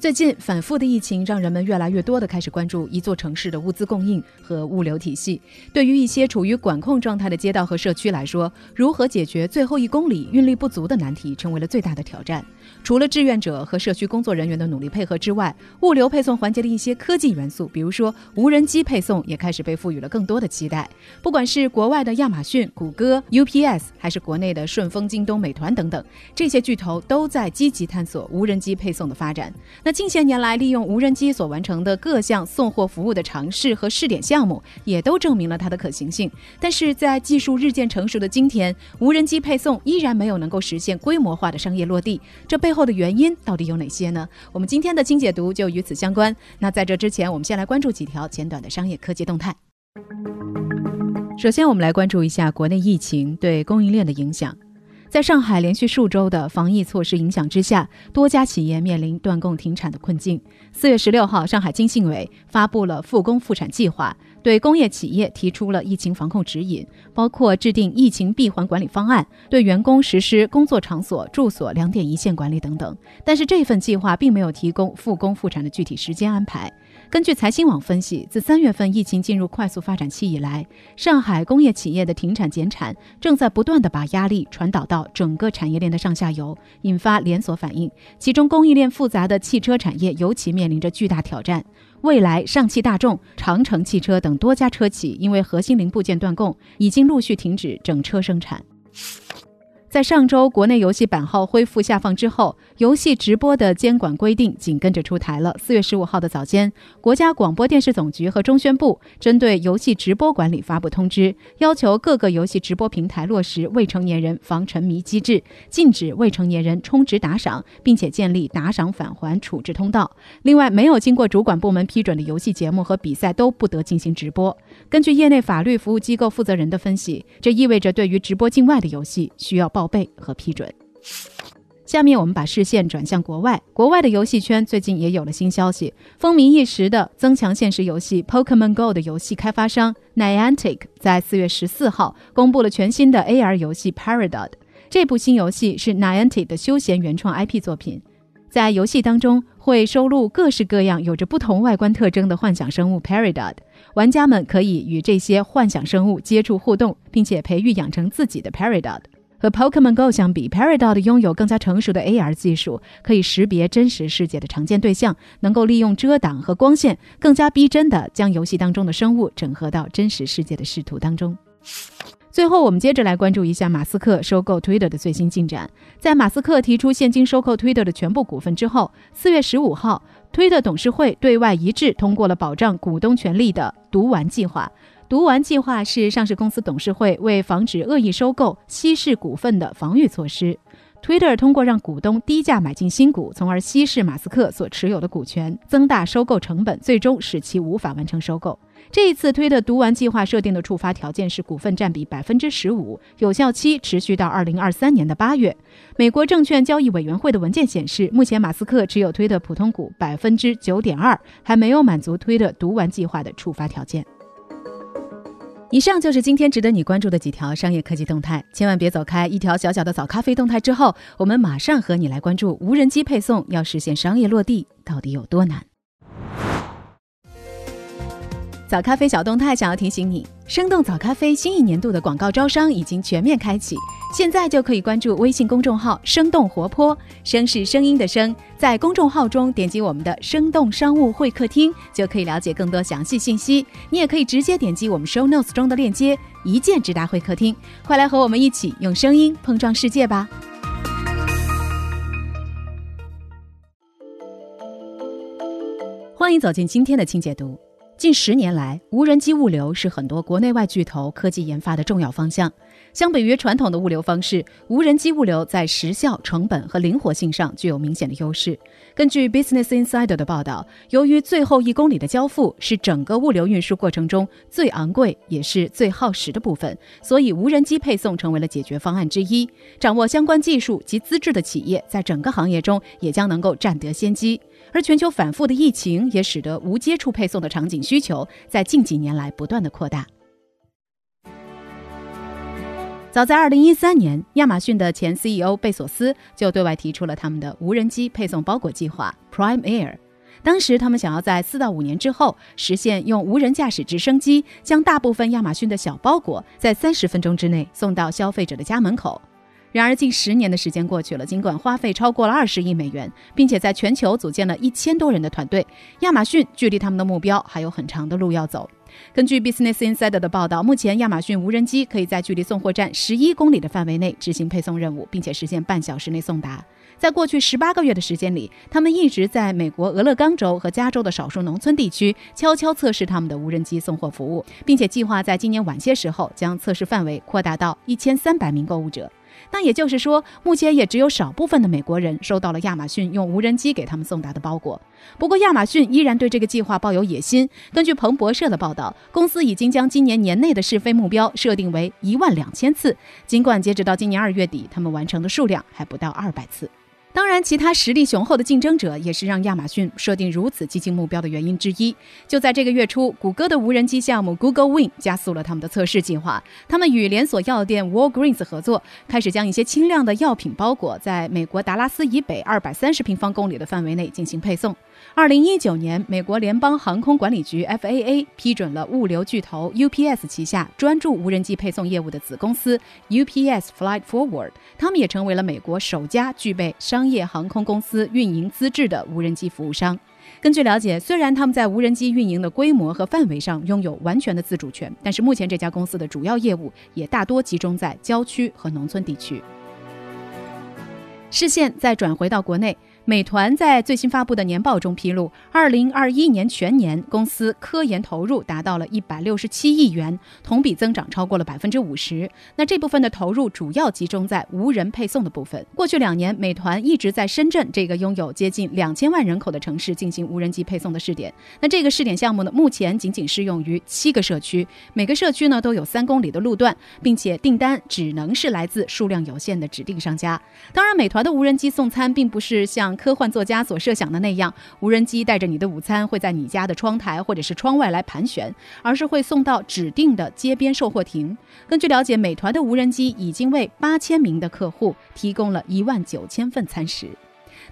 最近反复的疫情让人们越来越多的开始关注一座城市的物资供应和物流体系。对于一些处于管控状态的街道和社区来说，如何解决最后一公里运力不足的难题，成为了最大的挑战。除了志愿者和社区工作人员的努力配合之外，物流配送环节的一些科技元素，比如说无人机配送，也开始被赋予了更多的期待。不管是国外的亚马逊、谷歌、UPS，还是国内的顺丰、京东、美团等等，这些巨头都在积极探索无人机配送的发展。那近些年来，利用无人机所完成的各项送货服务的尝试和试点项目，也都证明了它的可行性。但是在技术日渐成熟的今天，无人机配送依然没有能够实现规模化的商业落地。这背后的原因到底有哪些呢？我们今天的精解读就与此相关。那在这之前，我们先来关注几条简短的商业科技动态。首先，我们来关注一下国内疫情对供应链的影响。在上海连续数周的防疫措施影响之下，多家企业面临断供停产的困境。四月十六号，上海经信委发布了复工复产计划，对工业企业提出了疫情防控指引，包括制定疫情闭环管理方案，对员工实施工作场所、住所两点一线管理等等。但是这份计划并没有提供复工复产的具体时间安排。根据财新网分析，自三月份疫情进入快速发展期以来，上海工业企业的停产减产正在不断的把压力传导到整个产业链的上下游，引发连锁反应。其中，供应链复杂的汽车产业尤其面临着巨大挑战。未来、上汽大众、长城汽车等多家车企因为核心零部件断供，已经陆续停止整车生产。在上周国内游戏版号恢复下放之后，游戏直播的监管规定紧跟着出台了。四月十五号的早间，国家广播电视总局和中宣部针对游戏直播管理发布通知，要求各个游戏直播平台落实未成年人防沉迷机制，禁止未成年人充值打赏，并且建立打赏返还处置通道。另外，没有经过主管部门批准的游戏节目和比赛都不得进行直播。根据业内法律服务机构负责人的分析，这意味着对于直播境外的游戏需要报备和批准。下面我们把视线转向国外，国外的游戏圈最近也有了新消息。风靡一时的增强现实游戏《Pokemon Go》的游戏开发商 Niantic 在四月十四号公布了全新的 AR 游戏《Paradise》。这部新游戏是 Niantic 的休闲原创 IP 作品，在游戏当中会收录各式各样有着不同外观特征的幻想生物 Paradise，玩家们可以与这些幻想生物接触互动，并且培育养成自己的 Paradise。和 Pokemon Go 相比，Paradise 拥有更加成熟的 AR 技术，可以识别真实世界的常见对象，能够利用遮挡和光线，更加逼真的将游戏当中的生物整合到真实世界的视图当中。最后，我们接着来关注一下马斯克收购 Twitter 的最新进展。在马斯克提出现金收购 Twitter 的全部股份之后，四月十五号，Twitter 董事会对外一致通过了保障股东权利的“读完计划”。读完计划是上市公司董事会为防止恶意收购、稀释股份的防御措施。Twitter 通过让股东低价买进新股，从而稀释马斯克所持有的股权，增大收购成本，最终使其无法完成收购。这一次推的读完计划设定的触发条件是股份占比百分之十五，有效期持续到二零二三年的八月。美国证券交易委员会的文件显示，目前马斯克持有推的普通股百分之九点二，还没有满足推的读完计划的触发条件。以上就是今天值得你关注的几条商业科技动态，千万别走开。一条小小的早咖啡动态之后，我们马上和你来关注无人机配送要实现商业落地到底有多难。早咖啡小动态想要提醒你，生动早咖啡新一年度的广告招商已经全面开启，现在就可以关注微信公众号“生动活泼”，声是声音的声，在公众号中点击我们的“生动商务会客厅”，就可以了解更多详细信息。你也可以直接点击我们 show notes 中的链接，一键直达会客厅。快来和我们一起用声音碰撞世界吧！欢迎走进今天的轻解读。近十年来，无人机物流是很多国内外巨头科技研发的重要方向。相比于传统的物流方式，无人机物流在时效、成本和灵活性上具有明显的优势。根据 Business Insider 的报道，由于最后一公里的交付是整个物流运输过程中最昂贵也是最耗时的部分，所以无人机配送成为了解决方案之一。掌握相关技术及资质的企业，在整个行业中也将能够占得先机。而全球反复的疫情也使得无接触配送的场景需求在近几年来不断的扩大。早在二零一三年，亚马逊的前 CEO 贝索斯就对外提出了他们的无人机配送包裹计划 Prime Air。当时，他们想要在四到五年之后实现用无人驾驶直升机将大部分亚马逊的小包裹在三十分钟之内送到消费者的家门口。然而，近十年的时间过去了，尽管花费超过了二十亿美元，并且在全球组建了一千多人的团队，亚马逊距离他们的目标还有很长的路要走。根据 Business Insider 的报道，目前亚马逊无人机可以在距离送货站十一公里的范围内执行配送任务，并且实现半小时内送达。在过去十八个月的时间里，他们一直在美国俄勒冈州和加州的少数农村地区悄悄测试他们的无人机送货服务，并且计划在今年晚些时候将测试范围扩大到一千三百名购物者。那也就是说，目前也只有少部分的美国人收到了亚马逊用无人机给他们送达的包裹。不过，亚马逊依然对这个计划抱有野心。根据彭博社的报道，公司已经将今年年内的试飞目标设定为一万两千次，尽管截止到今年二月底，他们完成的数量还不到二百次。当然，其他实力雄厚的竞争者也是让亚马逊设定如此激进目标的原因之一。就在这个月初，谷歌的无人机项目 Google Wing 加速了他们的测试计划。他们与连锁药店 Walgreens 合作，开始将一些轻量的药品包裹在美国达拉斯以北二百三十平方公里的范围内进行配送。二零一九年，美国联邦航空管理局 FAA 批准了物流巨头 UPS 旗下专注无人机配送业务的子公司 UPS Flight Forward，他们也成为了美国首家具备商业航空公司运营资质的无人机服务商。根据了解，虽然他们在无人机运营的规模和范围上拥有完全的自主权，但是目前这家公司的主要业务也大多集中在郊区和农村地区。视线再转回到国内。美团在最新发布的年报中披露，二零二一年全年公司科研投入达到了一百六十七亿元，同比增长超过了百分之五十。那这部分的投入主要集中在无人配送的部分。过去两年，美团一直在深圳这个拥有接近两千万人口的城市进行无人机配送的试点。那这个试点项目呢，目前仅仅适用于七个社区，每个社区呢都有三公里的路段，并且订单只能是来自数量有限的指定商家。当然，美团的无人机送餐并不是像科幻作家所设想的那样，无人机带着你的午餐会在你家的窗台或者是窗外来盘旋，而是会送到指定的街边售货亭。根据了解，美团的无人机已经为八千名的客户提供了一万九千份餐食。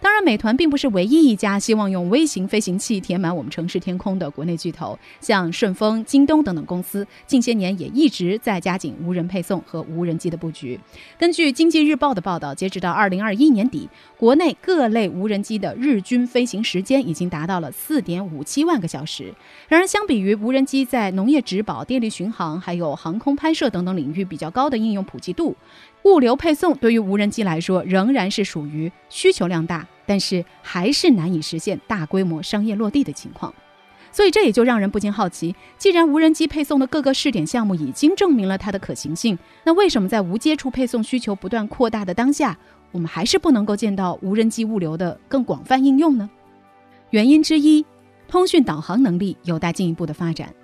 当然，美团并不是唯一一家希望用微型飞行器填满我们城市天空的国内巨头，像顺丰、京东等等公司，近些年也一直在加紧无人配送和无人机的布局。根据经济日报的报道，截止到二零二一年底，国内各类无人机的日均飞行时间已经达到了四点五七万个小时。然而，相比于无人机在农业植保、电力巡航还有航空拍摄等等领域比较高的应用普及度，物流配送对于无人机来说仍然是属于需求量大，但是还是难以实现大规模商业落地的情况。所以这也就让人不禁好奇：既然无人机配送的各个试点项目已经证明了它的可行性，那为什么在无接触配送需求不断扩大的当下，我们还是不能够见到无人机物流的更广泛应用呢？原因之一，通讯导航能力有待进一步的发展。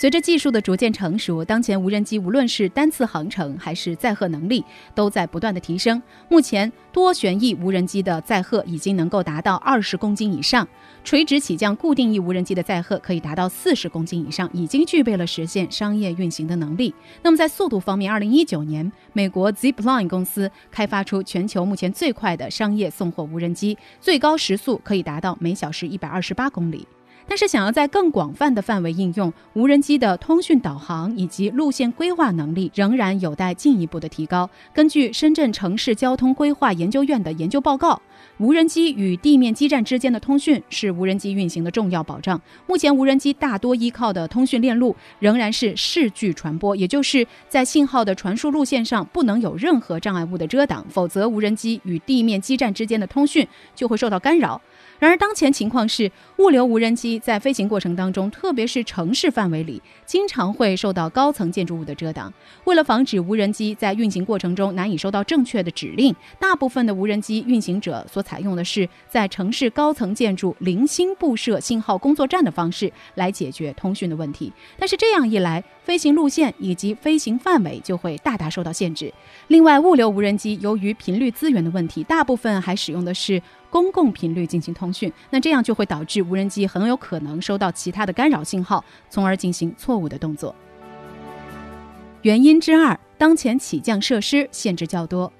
随着技术的逐渐成熟，当前无人机无论是单次航程还是载荷能力，都在不断的提升。目前，多旋翼无人机的载荷已经能够达到二十公斤以上，垂直起降固定翼无人机的载荷可以达到四十公斤以上，已经具备了实现商业运行的能力。那么在速度方面，二零一九年，美国 Zipline 公司开发出全球目前最快的商业送货无人机，最高时速可以达到每小时一百二十八公里。但是，想要在更广泛的范围应用无人机的通讯导航以及路线规划能力，仍然有待进一步的提高。根据深圳城市交通规划研究院的研究报告，无人机与地面基站之间的通讯是无人机运行的重要保障。目前，无人机大多依靠的通讯链路仍然是视距传播，也就是在信号的传输路线上不能有任何障碍物的遮挡，否则无人机与地面基站之间的通讯就会受到干扰。然而，当前情况是，物流无人机在飞行过程当中，特别是城市范围里，经常会受到高层建筑物的遮挡。为了防止无人机在运行过程中难以收到正确的指令，大部分的无人机运行者所采用的是在城市高层建筑零星布设信号工作站的方式来解决通讯的问题。但是这样一来，飞行路线以及飞行范围就会大大受到限制。另外，物流无人机由于频率资源的问题，大部分还使用的是。公共频率进行通讯，那这样就会导致无人机很有可能收到其他的干扰信号，从而进行错误的动作。原因之二，当前起降设施限制较多。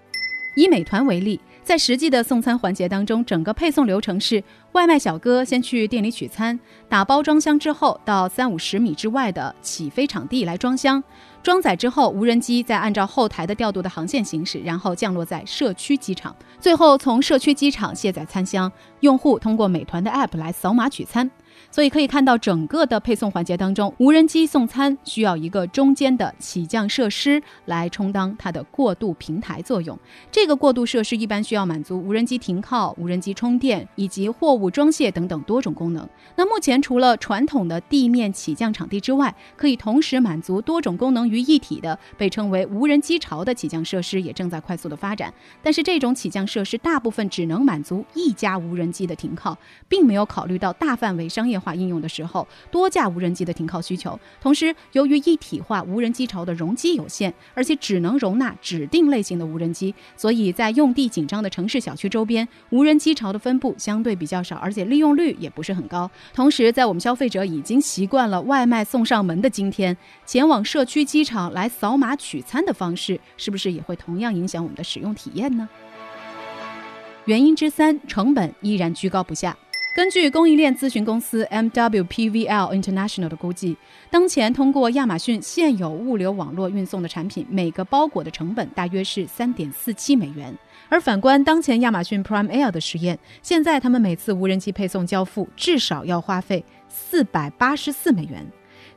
以美团为例，在实际的送餐环节当中，整个配送流程是。外卖小哥先去店里取餐，打包装箱之后，到三五十米之外的起飞场地来装箱。装载之后，无人机再按照后台的调度的航线行驶，然后降落在社区机场，最后从社区机场卸载餐箱。用户通过美团的 App 来扫码取餐。所以可以看到，整个的配送环节当中，无人机送餐需要一个中间的起降设施来充当它的过渡平台作用。这个过渡设施一般需要满足无人机停靠、无人机充电以及货物装卸等等多种功能。那目前除了传统的地面起降场地之外，可以同时满足多种功能于一体的被称为无人机巢的起降设施也正在快速的发展。但是这种起降设施大部分只能满足一家无人机的停靠，并没有考虑到大范围商业。业化应用的时候，多架无人机的停靠需求。同时，由于一体化无人机巢的容积有限，而且只能容纳指定类型的无人机，所以在用地紧张的城市小区周边，无人机巢的分布相对比较少，而且利用率也不是很高。同时，在我们消费者已经习惯了外卖送上门的今天，前往社区机场来扫码取餐的方式，是不是也会同样影响我们的使用体验呢？原因之三，成本依然居高不下。根据供应链咨询公司 MWPVL International 的估计，当前通过亚马逊现有物流网络运送的产品，每个包裹的成本大约是三点四七美元。而反观当前亚马逊 Prime Air 的实验，现在他们每次无人机配送交付至少要花费四百八十四美元。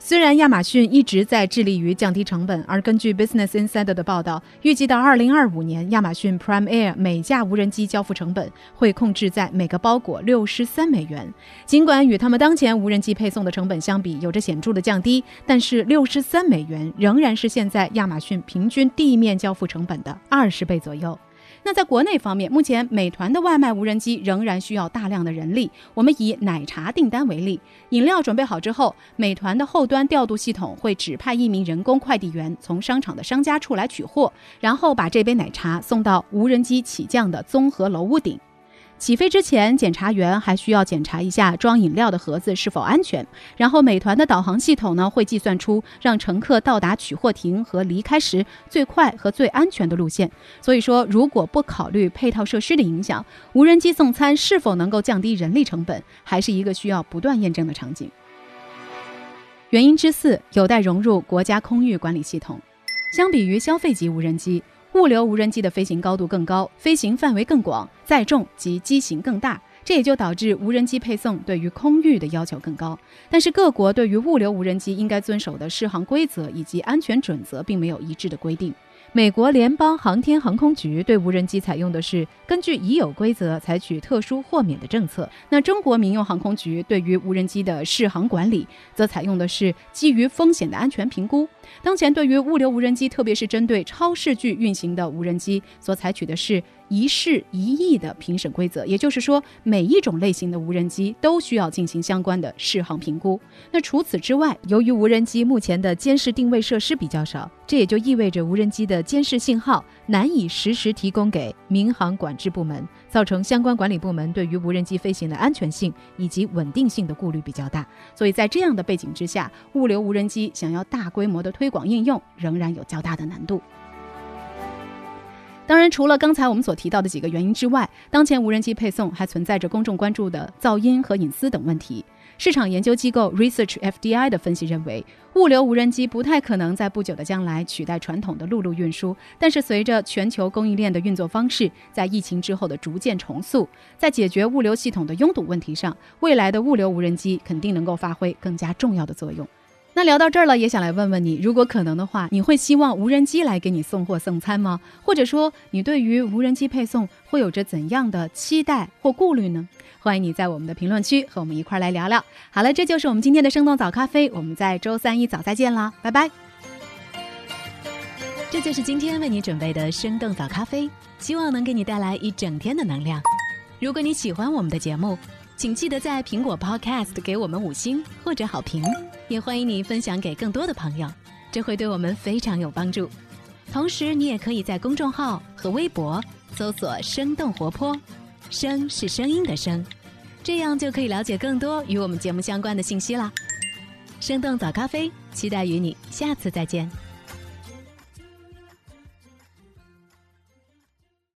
虽然亚马逊一直在致力于降低成本，而根据 Business Insider 的报道，预计到2025年，亚马逊 Prime Air 每架无人机交付成本会控制在每个包裹63美元。尽管与他们当前无人机配送的成本相比有着显著的降低，但是63美元仍然是现在亚马逊平均地面交付成本的二十倍左右。那在国内方面，目前美团的外卖无人机仍然需要大量的人力。我们以奶茶订单为例，饮料准备好之后，美团的后端调度系统会指派一名人工快递员从商场的商家处来取货，然后把这杯奶茶送到无人机起降的综合楼屋顶。起飞之前，检查员还需要检查一下装饮料的盒子是否安全。然后，美团的导航系统呢会计算出让乘客到达取货亭和离开时最快和最安全的路线。所以说，如果不考虑配套设施的影响，无人机送餐是否能够降低人力成本，还是一个需要不断验证的场景。原因之四，有待融入国家空域管理系统。相比于消费级无人机。物流无人机的飞行高度更高，飞行范围更广，载重及机型更大，这也就导致无人机配送对于空域的要求更高。但是各国对于物流无人机应该遵守的适航规则以及安全准则并没有一致的规定。美国联邦航天航空局对无人机采用的是根据已有规则采取特殊豁免的政策。那中国民用航空局对于无人机的试航管理，则采用的是基于风险的安全评估。当前对于物流无人机，特别是针对超视距运行的无人机，所采取的是。一事一议的评审规则，也就是说，每一种类型的无人机都需要进行相关的试航评估。那除此之外，由于无人机目前的监视定位设施比较少，这也就意味着无人机的监视信号难以实时提供给民航管制部门，造成相关管理部门对于无人机飞行的安全性以及稳定性的顾虑比较大。所以在这样的背景之下，物流无人机想要大规模的推广应用，仍然有较大的难度。当然，除了刚才我们所提到的几个原因之外，当前无人机配送还存在着公众关注的噪音和隐私等问题。市场研究机构 Research FDI 的分析认为，物流无人机不太可能在不久的将来取代传统的陆路运输。但是，随着全球供应链的运作方式在疫情之后的逐渐重塑，在解决物流系统的拥堵问题上，未来的物流无人机肯定能够发挥更加重要的作用。那聊到这儿了，也想来问问你，如果可能的话，你会希望无人机来给你送货送餐吗？或者说，你对于无人机配送会有着怎样的期待或顾虑呢？欢迎你在我们的评论区和我们一块儿来聊聊。好了，这就是我们今天的生动早咖啡，我们在周三一早再见啦，拜拜。这就是今天为你准备的生动早咖啡，希望能给你带来一整天的能量。如果你喜欢我们的节目，请记得在苹果 Podcast 给我们五星或者好评，也欢迎你分享给更多的朋友，这会对我们非常有帮助。同时，你也可以在公众号和微博搜索“生动活泼”，声是声音的声，这样就可以了解更多与我们节目相关的信息啦。生动早咖啡，期待与你下次再见。